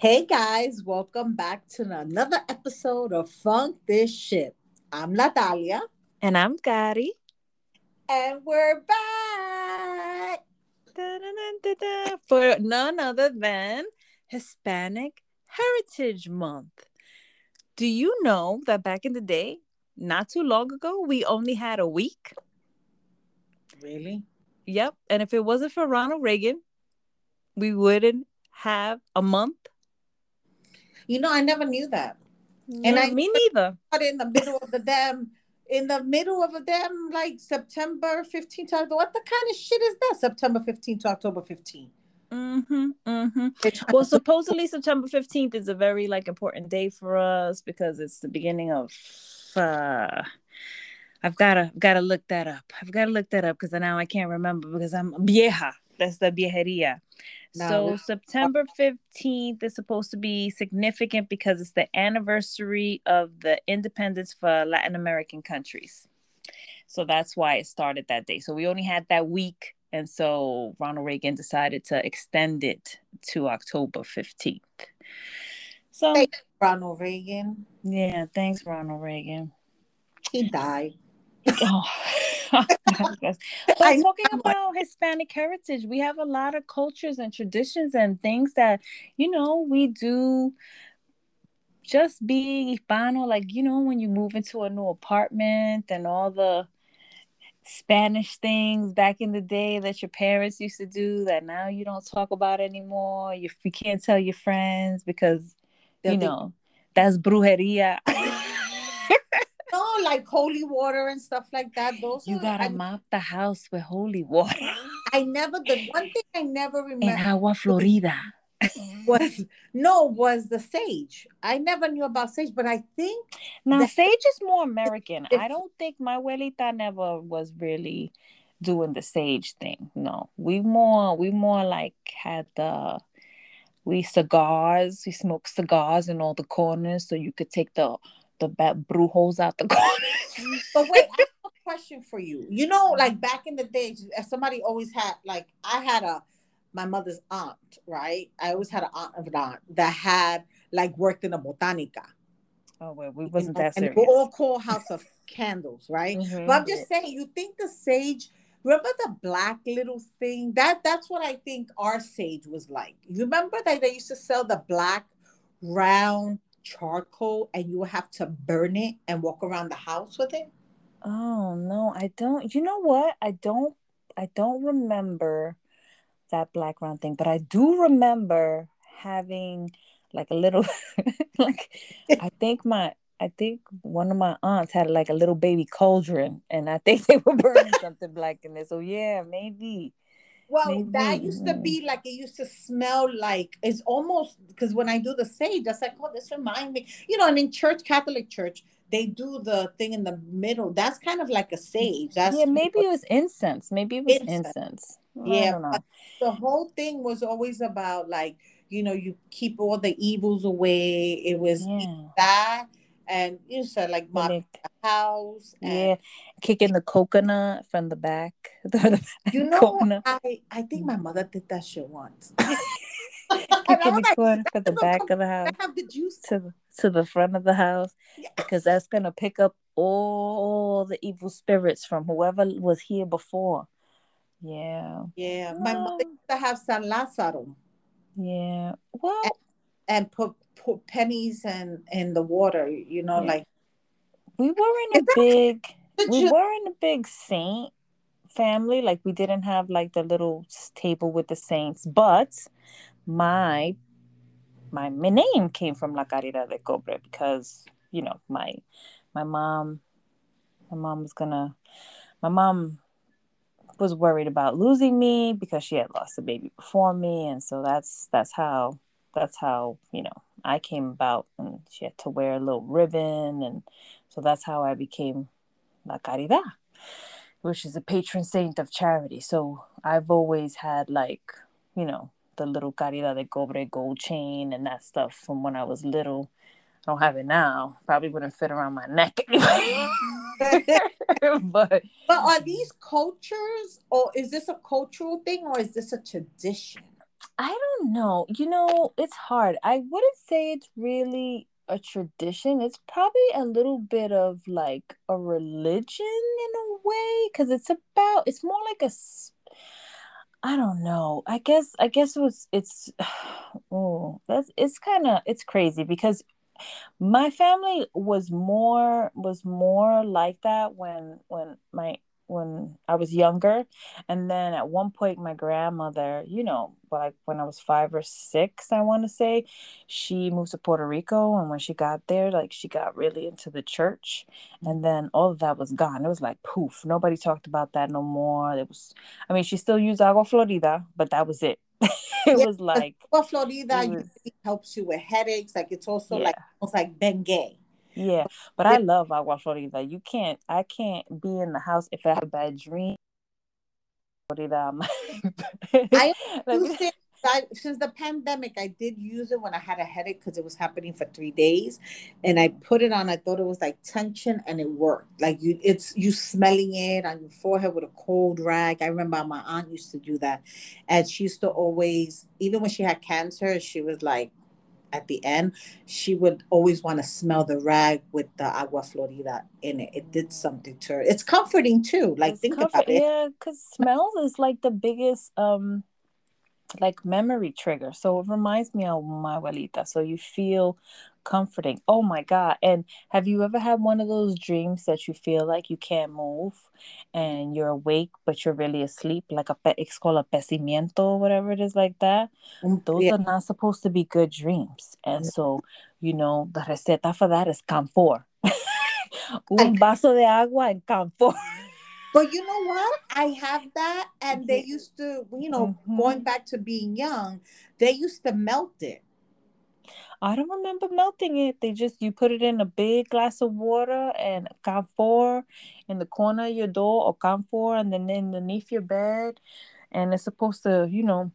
Hey guys, welcome back to another episode of Funk This Shit. I'm Natalia. And I'm Gary. And we're back Da-da-da-da-da, for none other than Hispanic Heritage Month. Do you know that back in the day, not too long ago, we only had a week? Really? Yep. And if it wasn't for Ronald Reagan, we wouldn't have a month. You know, I never knew that. And I me neither. But in the middle of the damn in the middle of a damn like September 15th to what the kind of shit is that? September 15th to October 15th. Mm-hmm, mm-hmm. Well, supposedly September 15th is a very like important day for us because it's the beginning of uh I've gotta gotta look that up. I've gotta look that up because now I can't remember because I'm vieja. That's the viejeria. No. So September 15th is supposed to be significant because it's the anniversary of the independence for Latin American countries. So that's why it started that day. So we only had that week. And so Ronald Reagan decided to extend it to October 15th. So thanks, Ronald Reagan. Yeah, thanks, Ronald Reagan. He died. Oh. oh but talking about Hispanic heritage, we have a lot of cultures and traditions and things that, you know, we do just being Hispano, like, you know, when you move into a new apartment and all the Spanish things back in the day that your parents used to do that now you don't talk about anymore. You, you can't tell your friends because, you know, that's brujeria. no, like holy water and stuff like that. Those you gotta I, mop the house with holy water. I never the one thing I never remember in agua florida was no was the sage. I never knew about sage, but I think now sage is more American. I don't think my abuelita never was really doing the sage thing. No, we more we more like had the we cigars. We smoked cigars in all the corners, so you could take the the bad brujos out the corners. but wait, I have a question for you. You know, like back in the days, somebody always had like I had a my mother's aunt, right? I always had an aunt of an aunt that had like worked in a botanica. Oh well, we wasn't that serious. And all call House of Candles, right? Mm-hmm. But I'm just saying, you think the sage remember the black little thing that that's what i think our sage was like you remember that they used to sell the black round charcoal and you have to burn it and walk around the house with it? Oh no, I don't. You know what? I don't. I don't remember that black round thing, but I do remember having like a little, like I think my I think one of my aunts had like a little baby cauldron, and I think they were burning something black in it. So yeah, maybe. Well, Maybe. that used to be like it used to smell like it's almost because when I do the sage, that's like, oh, this reminds me, you know, and in church, Catholic church, they do the thing in the middle. That's kind of like a sage. That's yeah, maybe it was incense. Maybe it was incense. incense. Yeah, the whole thing was always about like, you know, you keep all the evils away. It was yeah. that and you said like mopping the house. yeah, kicking the coconut from the back. you know, coconut. I I think my mother did that shit once. kicking the corn for the back of the house. have the juice to the, to the front of the house yes. because that's gonna pick up all the evil spirits from whoever was here before. Yeah. Yeah. My mother used to have San Lazaro. Yeah. Well, and, and put put pennies and in the water, you know, yeah. like we weren't a big we you... weren't a big saint family. Like we didn't have like the little table with the saints, but my my, my name came from La Caridad de Cobre because you know my my mom my mom was gonna my mom was worried about losing me because she had lost a baby before me and so that's that's how that's how you know I came about, and she had to wear a little ribbon, and so that's how I became La Caridad, which is a patron saint of charity. So I've always had like, you know, the little Caridad de Cobre gold chain and that stuff from when I was little. I don't have it now. Probably wouldn't fit around my neck anyway. but but are these cultures, or is this a cultural thing, or is this a tradition? I don't know. You know, it's hard. I wouldn't say it's really a tradition. It's probably a little bit of like a religion in a way because it's about. It's more like a. I don't know. I guess. I guess it was. It's. Oh, that's. It's kind of. It's crazy because my family was more was more like that when when my when I was younger. And then at one point, my grandmother, you know, like when I was five or six, I want to say, she moved to Puerto Rico. And when she got there, like she got really into the church. And then all of that was gone. It was like poof. Nobody talked about that no more. It was, I mean, she still used Agua Florida, but that was it. it yeah, was like Agua Florida was, helps you with headaches. Like it's also yeah. like almost like Bengay. Yeah, but I love agua florida. You can't. I can't be in the house if I have a bad dream. I used it I, since the pandemic. I did use it when I had a headache because it was happening for three days, and I put it on. I thought it was like tension, and it worked. Like you, it's you smelling it on your forehead with a cold rag. I remember my aunt used to do that, and she used to always, even when she had cancer, she was like, at the end, she would always want to smell the rag with the agua florida in it. It did something to her. It's comforting too. Like it's think comfort, about it. Yeah, because smells is like the biggest um like memory trigger. So it reminds me of my abuelita. So you feel comforting. Oh my God. And have you ever had one of those dreams that you feel like you can't move and you're awake, but you're really asleep? Like a, it's called a pecimiento, whatever it is like that. Mm, those yeah. are not supposed to be good dreams. And so, you know, the receta for that is camphor. Un vaso de agua en camphor. But you know what? I have that, and they used to, you know, mm-hmm. going back to being young, they used to melt it. I don't remember melting it. They just you put it in a big glass of water and camphor in the corner of your door or camphor and then underneath your bed, and it's supposed to, you know,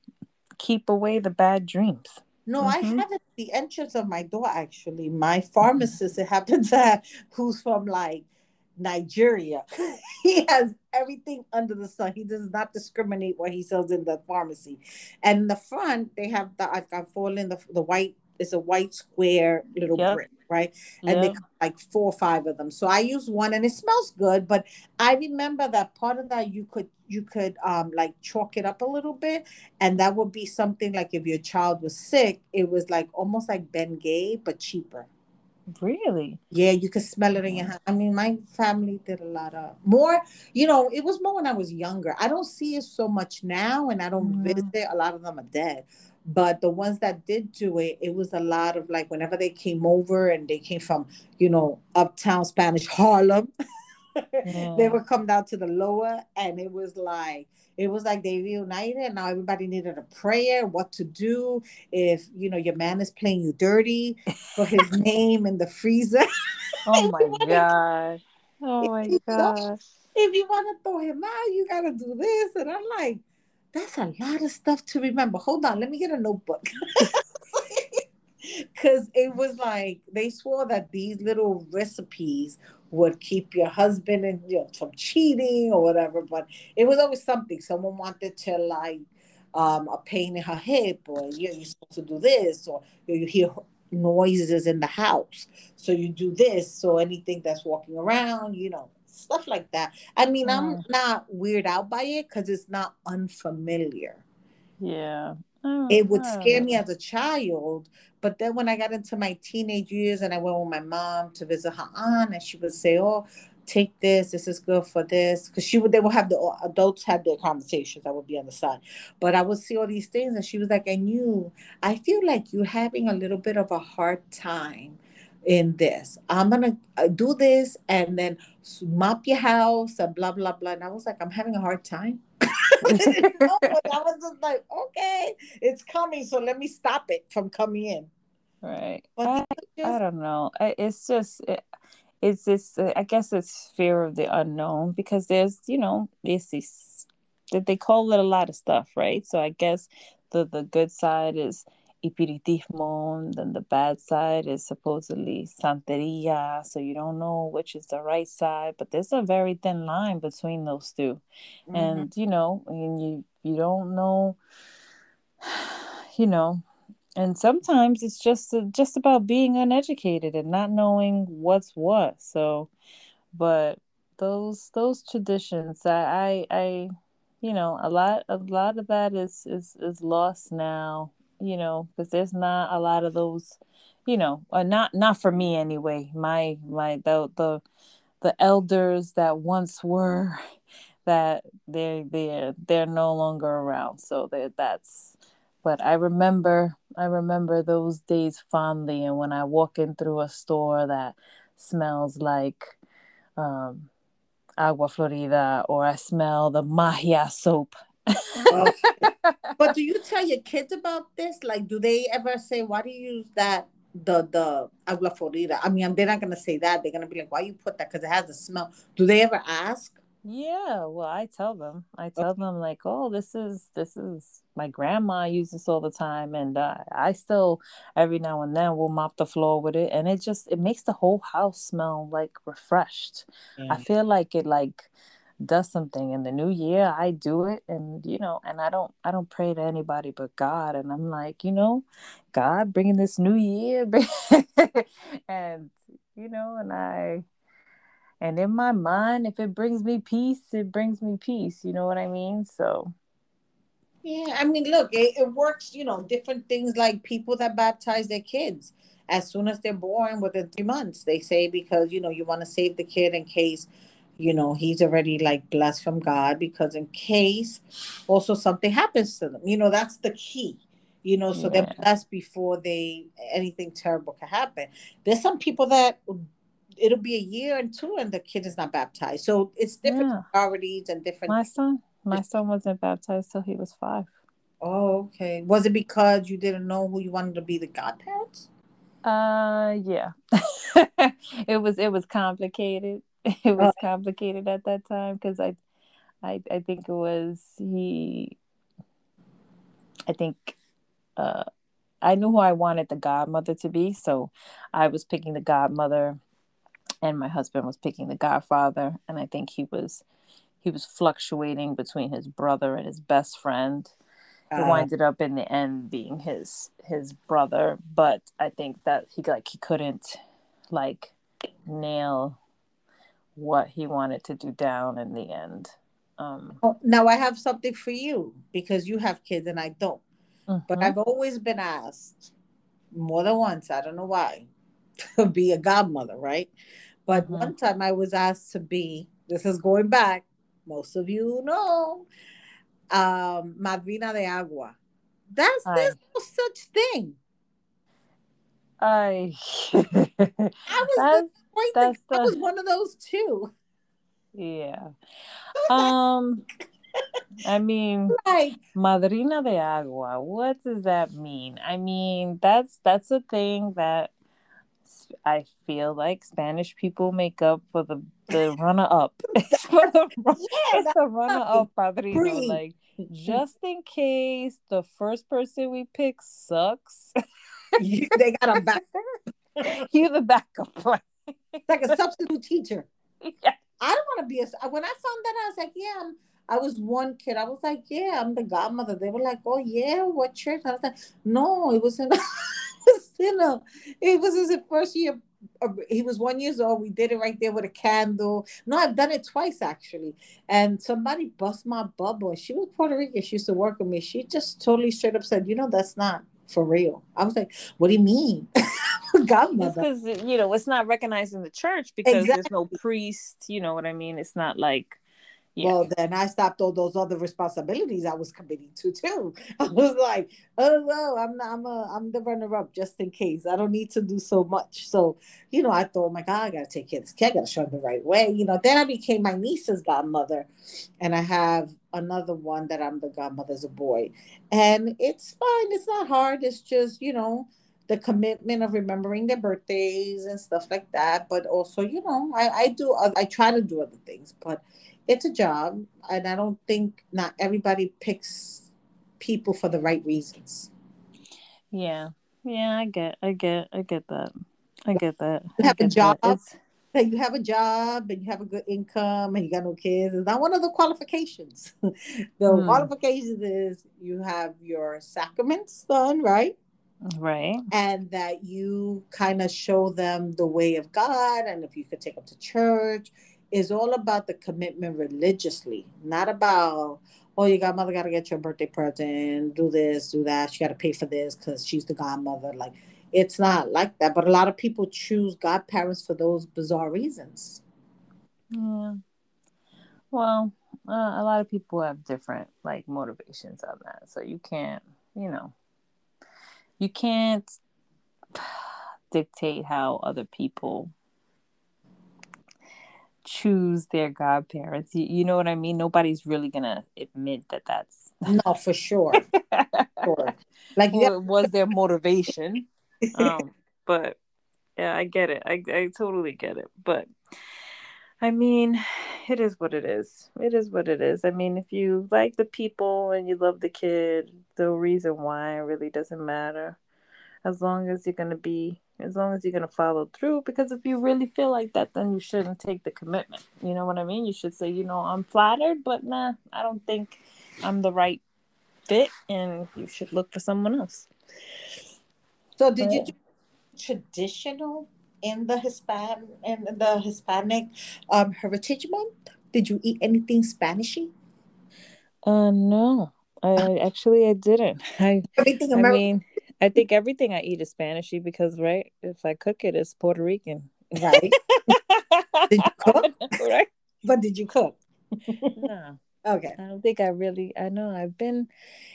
keep away the bad dreams. No, mm-hmm. I have it the entrance of my door actually. My pharmacist, it happens to have, who's from like Nigeria. he has everything under the sun. He does not discriminate what he sells in the pharmacy. And in the front, they have the I've got fallen the the white it's a white square little yep. brick, right? And yep. they like four or five of them. So I use one and it smells good, but I remember that part of that you could you could um like chalk it up a little bit and that would be something like if your child was sick, it was like almost like Bengay but cheaper. Really? Yeah, you could smell it in your hand. I mean, my family did a lot of more, you know, it was more when I was younger. I don't see it so much now and I don't mm-hmm. visit. A lot of them are dead. But the ones that did do it, it was a lot of like whenever they came over and they came from, you know, uptown Spanish Harlem, yeah. they would come down to the lower and it was like it was like they reunited and now everybody needed a prayer what to do if you know your man is playing you dirty for his name in the freezer. Oh my god oh my god if you want to throw him out you got to do this and i'm like that's a lot of stuff to remember. Hold on let me get a notebook. Because it was like they swore that these little recipes would keep your husband and you know from cheating or whatever. But it was always something. Someone wanted to like um, a pain in her hip, or you know, you're supposed to do this, or you, know, you hear noises in the house, so you do this. So anything that's walking around, you know, stuff like that. I mean, mm. I'm not weird out by it because it's not unfamiliar. Yeah. Oh, it would scare me as a child, but then when I got into my teenage years and I went with my mom to visit her aunt, and she would say, "Oh, take this. This is good for this." Because she would, they would have the adults have their conversations. I would be on the side, but I would see all these things, and she was like, "I knew. I feel like you're having a little bit of a hard time." in this. I'm gonna uh, do this and then mop your house and blah blah blah. And I was like, I'm having a hard time. know, I was just like, okay, it's coming, so let me stop it from coming in. Right. I, just... I don't know. It's just. It, it's just. Uh, I guess it's fear of the unknown because there's, you know, it's that They call it a lot of stuff, right? So I guess the the good side is espiritismo, then the bad side is supposedly santeria. So you don't know which is the right side, but there's a very thin line between those 2 mm-hmm. And you know, and you you don't know you know, and sometimes it's just just about being uneducated and not knowing what's what. So, but those those traditions, I I, I you know, a lot a lot of that is is is lost now. You know, because there's not a lot of those you know, uh, not not for me anyway. My my the the the elders that once were that they're they're they're no longer around. So that that's but I remember I remember those days fondly and when I walk in through a store that smells like um, agua florida or I smell the Maja soap. but do you tell your kids about this? Like, do they ever say, "Why do you use that the the agua florida. I mean, they're not gonna say that. They're gonna be like, "Why you put that?" Because it has a smell. Do they ever ask? Yeah, well, I tell them. I tell okay. them like, "Oh, this is this is my grandma uses this all the time, and uh, I still every now and then will mop the floor with it, and it just it makes the whole house smell like refreshed. Yeah. I feel like it like does something in the new year i do it and you know and i don't i don't pray to anybody but god and i'm like you know god bringing this new year. And you know and i and in my mind if it brings me peace it brings me peace you know what i mean? So yeah i mean look it, it works you know different things like people that baptize their kids. As soon as they're born within three months they say because you know you want to save the kid in case you know he's already like blessed from god because in case also something happens to them you know that's the key you know so yeah. they're blessed before they anything terrible can happen there's some people that it'll be a year and two and the kid is not baptized so it's different yeah. priorities and different my son my son wasn't baptized till he was five. Oh, okay. Was it because you didn't know who you wanted to be the godparents? Uh, yeah. it was it was complicated. it was complicated at that time because I, I, I think it was he. I think, uh, I knew who I wanted the godmother to be, so I was picking the godmother, and my husband was picking the godfather, and I think he was, he was fluctuating between his brother and his best friend. It uh, winded up in the end being his his brother, but I think that he like he couldn't like nail what he wanted to do down in the end. Um, oh, now I have something for you because you have kids and I don't. Mm-hmm. But I've always been asked more than once, I don't know why, to be a godmother, right? But mm-hmm. one time I was asked to be, this is going back, most of you know, um, Madrina de Agua. That's there's no such thing. I I was that's the... I was one of those too. Yeah. Um I mean like, Madrina de Agua, what does that mean? I mean, that's that's a thing that I feel like Spanish people make up for the the runner up. it's for the, yeah, it's the runner up padrino. Like just in case the first person we pick sucks. you, they got a back. You're the backup plan like a substitute teacher. Yeah. I don't want to be a. When I found that, I was like, yeah, I'm, I was one kid. I was like, yeah, I'm the godmother. They were like, oh yeah, what church? I was like, no, it was in, you know, it was his first year. Uh, he was one years old. We did it right there with a candle. No, I've done it twice actually. And somebody bust my bubble. She was Puerto Rican. She used to work with me. She just totally straight up said, you know, that's not for real. I was like, what do you mean? godmother. Because uh, you know, it's not recognized in the church because exactly. there's no priest, you know what I mean? It's not like yeah. Well, then I stopped all those other responsibilities I was committing to too. I was like, oh no, I'm not, I'm a, I'm the runner up just in case. I don't need to do so much. So, you know, I thought, oh my God, I gotta take care of this kid. I gotta show him the right way. You know, then I became my niece's godmother, and I have another one that I'm the godmother's a boy, and it's fine. It's not hard. It's just you know the commitment of remembering their birthdays and stuff like that. But also, you know, I, I do, I try to do other things, but it's a job. And I don't think not everybody picks people for the right reasons. Yeah. Yeah, I get, I get, I get that. I get that. You have a job. that you have a job and you have a good income and you got no kids is not one of the qualifications. the mm. qualifications is you have your sacraments done, right? Right. And that you kind of show them the way of God and if you could take them to church is all about the commitment religiously, not about oh, your godmother got to get your birthday present, do this, do that. She got to pay for this because she's the godmother. Like, it's not like that. But a lot of people choose godparents for those bizarre reasons. Yeah. Well, uh, a lot of people have different like motivations on that. So you can't, you know, you can't dictate how other people choose their godparents. You, you know what I mean? Nobody's really gonna admit that that's no for sure. sure. Like yeah. was their motivation. um, but yeah, I get it. I I totally get it. But I mean, it is what it is. It is what it is. I mean, if you like the people and you love the kid, the reason why really doesn't matter. As long as you're gonna be as long as you're going to follow through because if you really feel like that then you shouldn't take the commitment you know what i mean you should say you know i'm flattered but nah i don't think i'm the right fit and you should look for someone else so did but, you do traditional in the hispan in the hispanic um, heritage month did you eat anything spanishy uh no I actually I didn't. I everything American. I mean, I think everything I eat is Spanishy because, right? If I cook it, it's Puerto Rican. Right. did you cook? right. But did you cook? no. Okay. I don't think I really. I know I've been.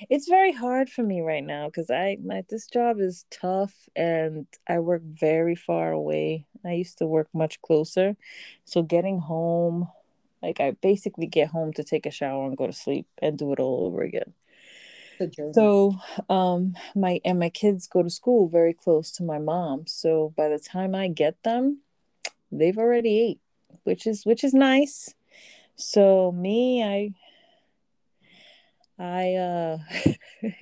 It's very hard for me right now because I my this job is tough and I work very far away. I used to work much closer, so getting home, like I basically get home to take a shower and go to sleep and do it all over again so um my and my kids go to school very close to my mom so by the time i get them they've already ate which is which is nice so me i i uh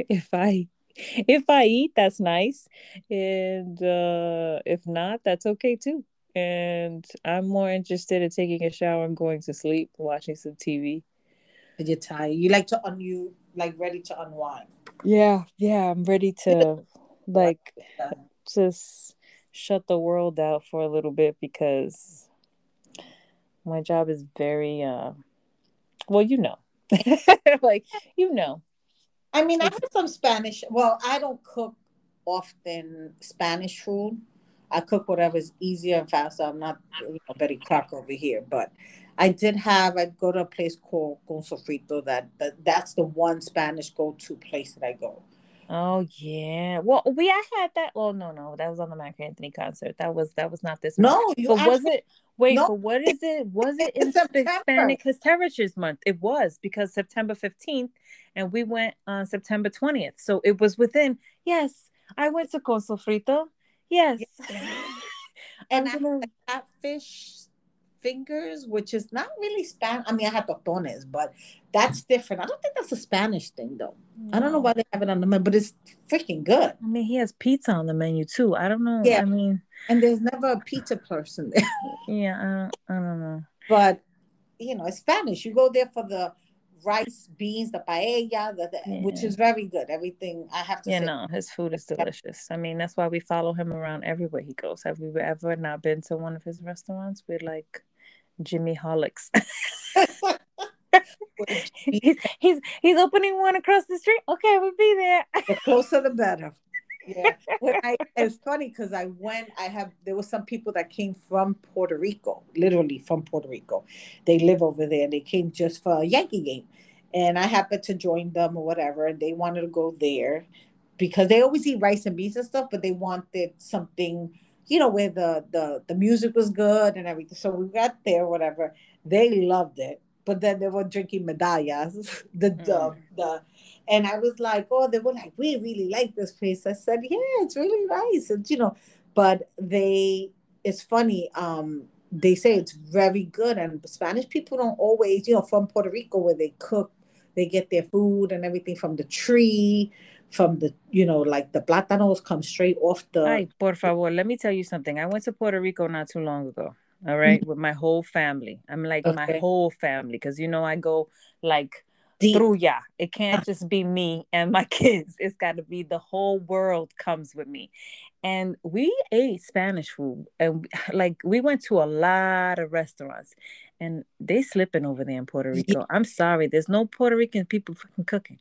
if i if i eat that's nice. And uh if not that's okay too. And i'm more interested in taking a shower and going to sleep watching some tv you're tired. You like to un you like ready to unwind. Yeah, yeah, I'm ready to like just shut the world out for a little bit because my job is very uh well, you know. like, you know. I mean, I have some Spanish. Well, I don't cook often Spanish food. I cook whatever's easier and faster. I'm not you know, Betty Clark over here, but I did have, I go to a place called Con Sofrito that, that that's the one Spanish go to place that I go. Oh yeah. Well, we I had that. Well, no, no, that was on the Marc Anthony concert. That was that was not this. No, but actually, was it? Wait, no. but what is it? Was it in Hispanic Heritage Month? It was because September fifteenth, and we went on September twentieth. So it was within. Yes, I went to Con Sofrito. Yes. and I gonna... catfish fingers, which is not really Spanish. I mean, I have tostones, but that's different. I don't think that's a Spanish thing, though. No. I don't know why they have it on the menu, but it's freaking good. I mean, he has pizza on the menu too. I don't know. Yeah, I mean, and there's never a pizza person there. yeah, I don't, I don't know. But you know, it's Spanish. You go there for the rice, beans, the paella, the, the yeah. which is very good. Everything I have to. Yeah, say. no, his food is delicious. I mean, that's why we follow him around everywhere he goes. Have we ever not been to one of his restaurants? We're like Jimmy Holics. he's, he's he's opening one across the street. Okay, we'll be there. the closer the better. Yeah, I, it's funny because I went. I have there were some people that came from Puerto Rico, literally from Puerto Rico. They live over there. They came just for a Yankee game, and I happened to join them or whatever. And they wanted to go there because they always eat rice and beans and stuff, but they wanted something you know, where the the the music was good and everything. So we got there, whatever. They loved it, but then they were drinking medallas. the mm. the the, and I was like, oh, they were like, we really like this place. I said, yeah, it's really nice, and you know, but they, it's funny. Um, they say it's very good, and Spanish people don't always, you know, from Puerto Rico where they cook, they get their food and everything from the tree from the you know like the plátanos come straight off the Ay, por favor let me tell you something i went to puerto rico not too long ago All right, mm-hmm. with my whole family. I'm like okay. my whole family because you know I go like Deep. through yeah. It can't just be me and my kids. It's got to be the whole world comes with me. And we ate Spanish food and like we went to a lot of restaurants and they slipping over there in Puerto Rico. I'm sorry, there's no Puerto Rican people fucking cooking.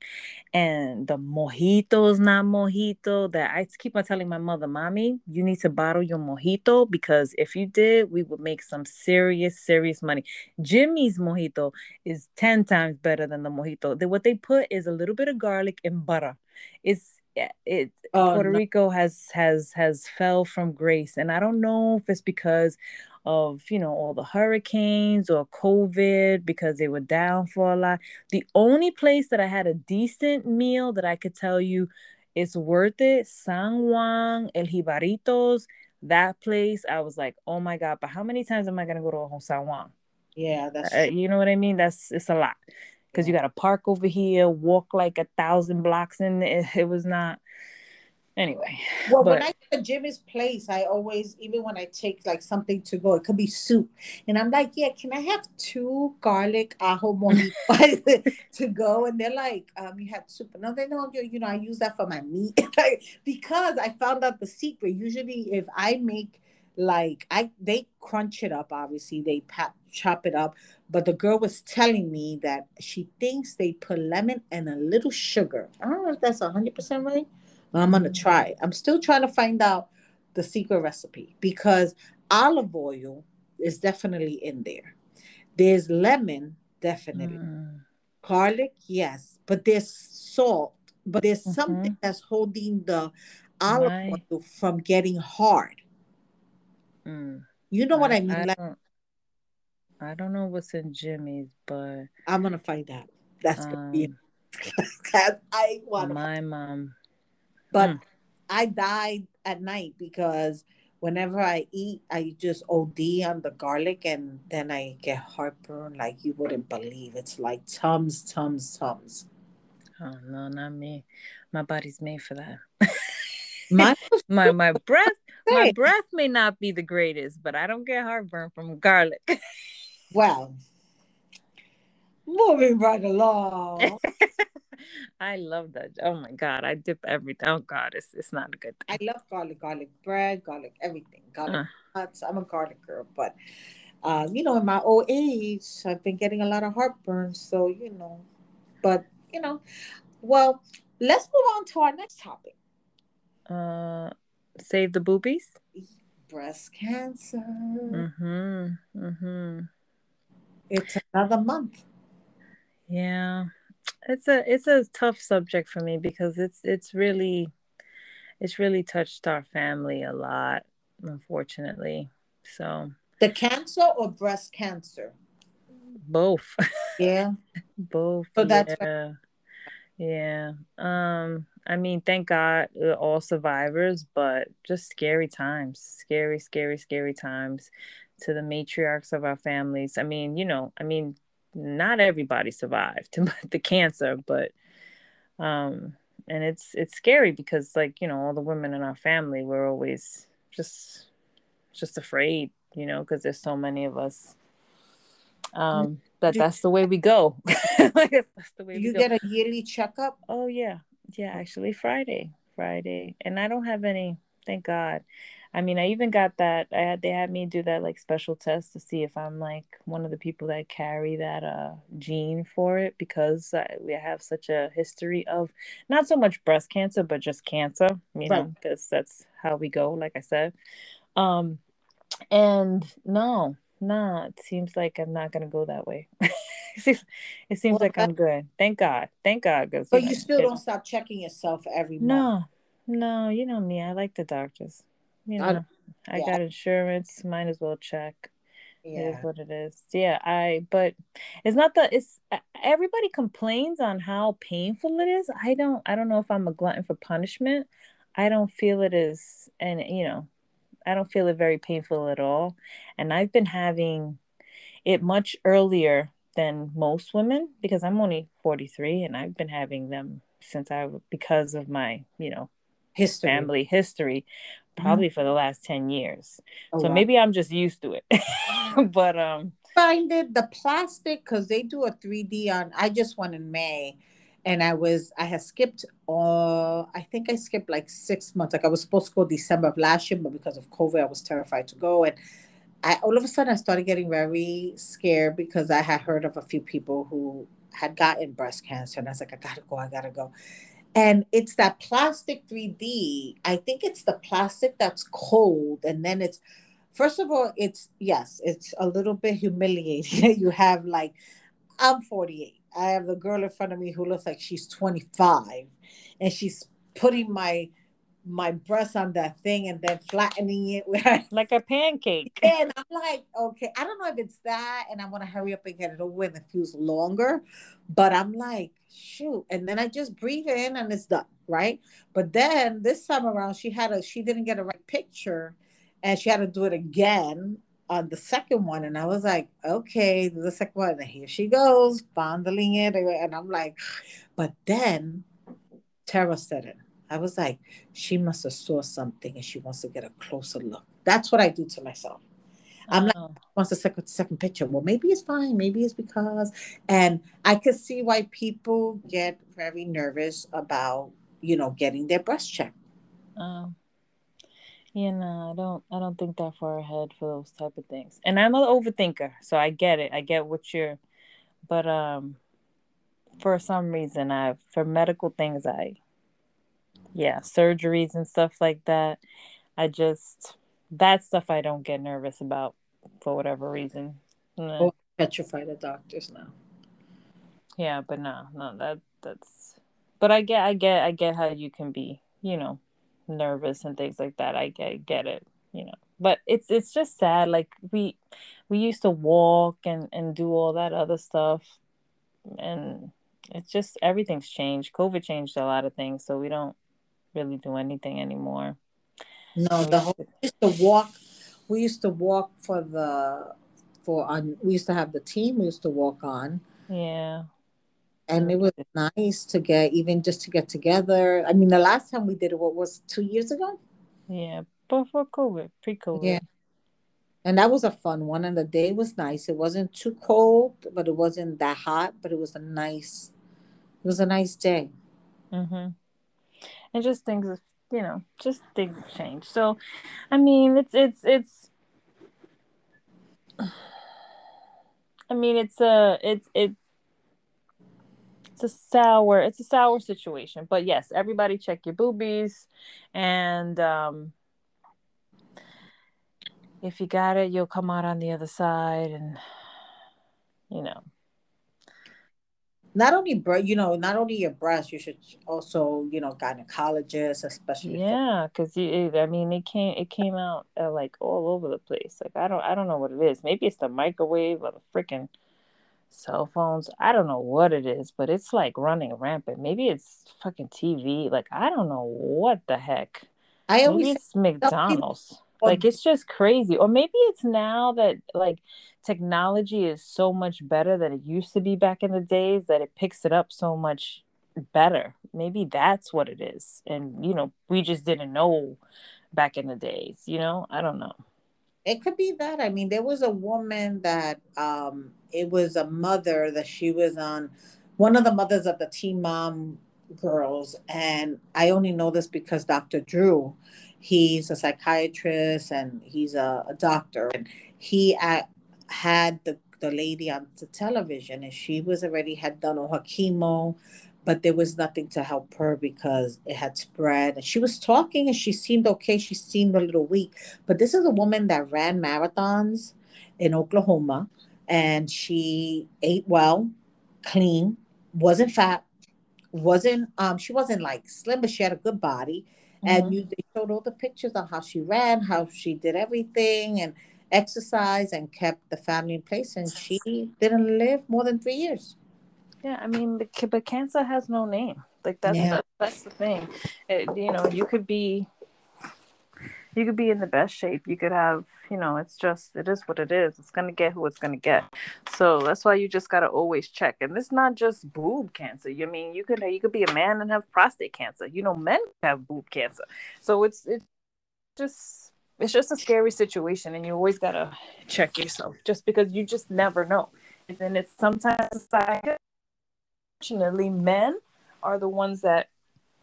And the mojito is not mojito. That I keep on telling my mother, mommy, you need to bottle your mojito because if you did, we would make some serious, serious money. Jimmy's mojito is 10 times better than the mojito. What they put is a little bit of garlic and butter. It's it oh, Puerto no. Rico has has has fell from grace and I don't know if it's because of you know all the hurricanes or covid because they were down for a lot. The only place that i had a decent meal that i could tell you it's worth it san juan el jibaritos that place i was like oh my god but how many times am i going to go to san juan? Yeah that's uh, you know what i mean? That's it's a lot because you got to park over here walk like a thousand blocks and it, it was not anyway. Well, but, when I go to Jimmy's place, I always, even when I take like something to go, it could be soup, and I'm like, yeah, can I have two garlic ajo molitas to go? And they're like, um, you have soup. No, they know, you. you know, I use that for my meat because I found out the secret. Usually, if I make like I, they crunch it up. Obviously, they pat, chop it up. But the girl was telling me that she thinks they put lemon and a little sugar. I don't know if that's hundred percent right but I'm gonna try. I'm still trying to find out the secret recipe because olive oil is definitely in there. There's lemon, definitely. Mm. Garlic, yes, but there's salt, but there's mm-hmm. something that's holding the olive oil from getting hard. Mm. You know I, what I mean? I like, don't, I don't know what's in Jimmy's, but I'm gonna find out. That's um, gonna be because I want my mom but mm. I died at night because whenever I eat, I just OD on the garlic and then I get heartburn like you wouldn't believe. It's like tums, tums, tums. Oh no, not me. My body's made for that. my my my breath my breath may not be the greatest, but I don't get heartburn from garlic. well, moving right along. I love that. Oh my god, I dip everything. Oh god, it's it's not a good thing. I love garlic, garlic bread, garlic everything. Garlic uh. nuts. I'm a garlic girl, but um, you know, in my old age, I've been getting a lot of heartburn. So you know, but you know, well, let's move on to our next topic. Uh, save the boobies. Breast cancer. Mm-hmm. Mm-hmm. It's another month. Yeah it's a it's a tough subject for me because it's it's really it's really touched our family a lot unfortunately so the cancer or breast cancer both yeah both so that's yeah. yeah um i mean thank god uh, all survivors but just scary times scary scary scary times to the matriarchs of our families i mean you know i mean not everybody survived the cancer, but um and it's it's scary because like, you know, all the women in our family were always just just afraid, you know, because there's so many of us. Um but that's the way we go. that's the way you get a yearly checkup? Oh yeah. Yeah, actually Friday. Friday. And I don't have any, thank God. I mean, I even got that. I had they had me do that like special test to see if I'm like one of the people that carry that uh gene for it because I, we have such a history of not so much breast cancer but just cancer, you right. know, because that's how we go. Like I said, um, and no, no, it seems like I'm not gonna go that way. it seems, well, like I'm good. Thank God. Thank God. But you, know, you still don't stop checking yourself every month. No, no, you know me. I like the doctors you know, I, I got insurance. Might as well check. Yeah. It is what it is. Yeah, I. But it's not that it's. Everybody complains on how painful it is. I don't. I don't know if I'm a glutton for punishment. I don't feel it is, and you know, I don't feel it very painful at all. And I've been having it much earlier than most women because I'm only 43 and I've been having them since I because of my, you know, history. family history probably mm-hmm. for the last 10 years. Oh, so wow. maybe I'm just used to it. but um find it the plastic because they do a 3D on I just went in May and I was I had skipped uh I think I skipped like six months. Like I was supposed to go December of last year, but because of COVID, I was terrified to go. And I all of a sudden I started getting very scared because I had heard of a few people who had gotten breast cancer, and I was like, I gotta go, I gotta go. And it's that plastic 3D. I think it's the plastic that's cold, and then it's first of all, it's yes, it's a little bit humiliating. you have like, I'm 48. I have the girl in front of me who looks like she's 25, and she's putting my my breast on that thing and then flattening it like a pancake. And I'm like, okay, I don't know if it's that, and I want to hurry up and get it over and it feels longer, but I'm like, shoot. And then I just breathe in and it's done, right? But then this time around, she had a she didn't get a right picture, and she had to do it again on the second one, and I was like, okay, the second one, and here she goes, fondling it, and I'm like, but then Tara said it I was like, she must have saw something and she wants to get a closer look. That's what I do to myself. I'm like, wants a second second picture. Well, maybe it's fine. Maybe it's because, and I could see why people get very nervous about, you know, getting their breast checked. Um, yeah, no, I don't. I don't think that far ahead for those type of things. And I'm an overthinker, so I get it. I get what you're, but um, for some reason, I for medical things, I yeah, surgeries and stuff like that. I just that stuff I don't get nervous about for whatever reason. Oh, petrify the doctors now. Yeah, but no, no, that that's. But I get, I get, I get how you can be, you know, nervous and things like that. I get, get it, you know. But it's it's just sad. Like we we used to walk and and do all that other stuff, and it's just everything's changed. COVID changed a lot of things, so we don't really do anything anymore. No, the whole we used to walk. We used to walk for the for on. We used to have the team. We used to walk on. Yeah. And it was nice to get even just to get together. I mean, the last time we did it, what was two years ago? Yeah, before COVID, pre-COVID. Yeah. And that was a fun one. And the day was nice. It wasn't too cold, but it wasn't that hot. But it was a nice. It was a nice day. Mm-hmm and just things you know just things change. So i mean it's it's it's i mean it's a it's it it's a sour it's a sour situation. But yes everybody check your boobies. And um if you got it you'll come out on the other side and you know not only you know not only your breast you should also you know gynecologist especially yeah because i mean it came it came out uh, like all over the place. Like i don't i don't know what it is. Maybe it's the microwave or the freaking cell phones. I don't know what it is but it's like running rampant. Maybe it's fucking tv like i don't know what the heck. I always maybe it's mcdonald's like it's just crazy or maybe it's now that like technology is so much better than it used to be back in the days that it picks it up so much better. Maybe that's what it is. And, you know, we just didn't know back in the days, you know? I don't know. It could be that. I mean, there was a woman that um it was a mother that she was on one of the mothers of the Teen Mom girls and I only know this because Dr. Drew, he's a psychiatrist and he's a, a doctor and he at had the, the lady on the television and she was already had done all her chemo but there was nothing to help her because it had spread and she was talking and she seemed okay she seemed a little weak but this is a woman that ran marathons in oklahoma and she ate well clean wasn't fat wasn't um she wasn't like slim but she had a good body mm-hmm. and you they showed all the pictures of how she ran how she did everything and exercised and kept the family in place, and she didn't live more than three years. Yeah, I mean, the, but cancer has no name. Like that's yeah. that's, that's the thing. It, you know, you could be, you could be in the best shape. You could have, you know, it's just it is what it is. It's gonna get who it's gonna get. So that's why you just gotta always check. And it's not just boob cancer. You I mean you could you could be a man and have prostate cancer. You know, men have boob cancer. So it's it's just it's just a scary situation and you always gotta check yourself just because you just never know and then it's sometimes unfortunately men are the ones that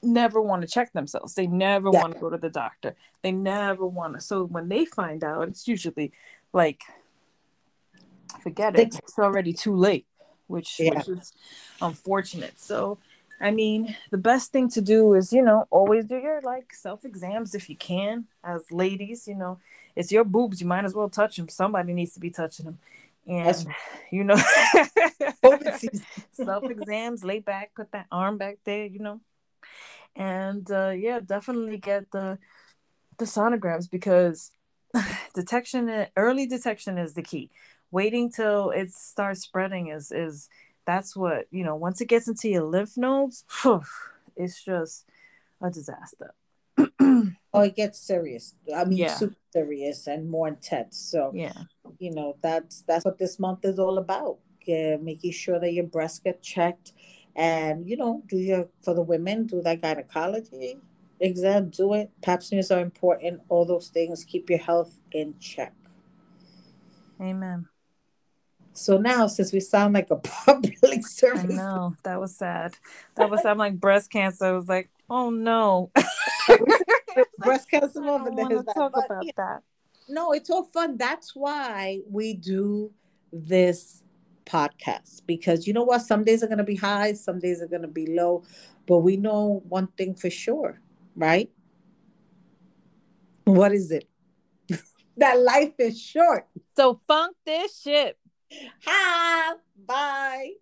never want to check themselves they never yeah. want to go to the doctor they never want to so when they find out it's usually like forget it it's already too late which, yeah. which is unfortunate so I mean, the best thing to do is, you know, always do your like self exams if you can. As ladies, you know, it's your boobs. You might as well touch them. Somebody needs to be touching them. And, That's... you know, self exams, lay back, put that arm back there, you know. And uh, yeah, definitely get the the sonograms because detection, early detection is the key. Waiting till it starts spreading is is that's what you know once it gets into your lymph nodes whew, it's just a disaster. Oh it gets serious. I mean yeah. super serious and more intense. So yeah. you know that's that's what this month is all about. Yeah, making sure that your breasts get checked and you know do your for the women do that gynecology exam do it pap smears are important all those things keep your health in check amen so now, since we sound like a public service, I know that was sad. That was I'm like breast cancer. I was like, oh no, breast cancer. I want to talk about yeah. that. No, it's all fun. That's why we do this podcast because you know what? Some days are going to be high, some days are going to be low, but we know one thing for sure, right? What is it? that life is short. So funk this shit. Hi. Bye.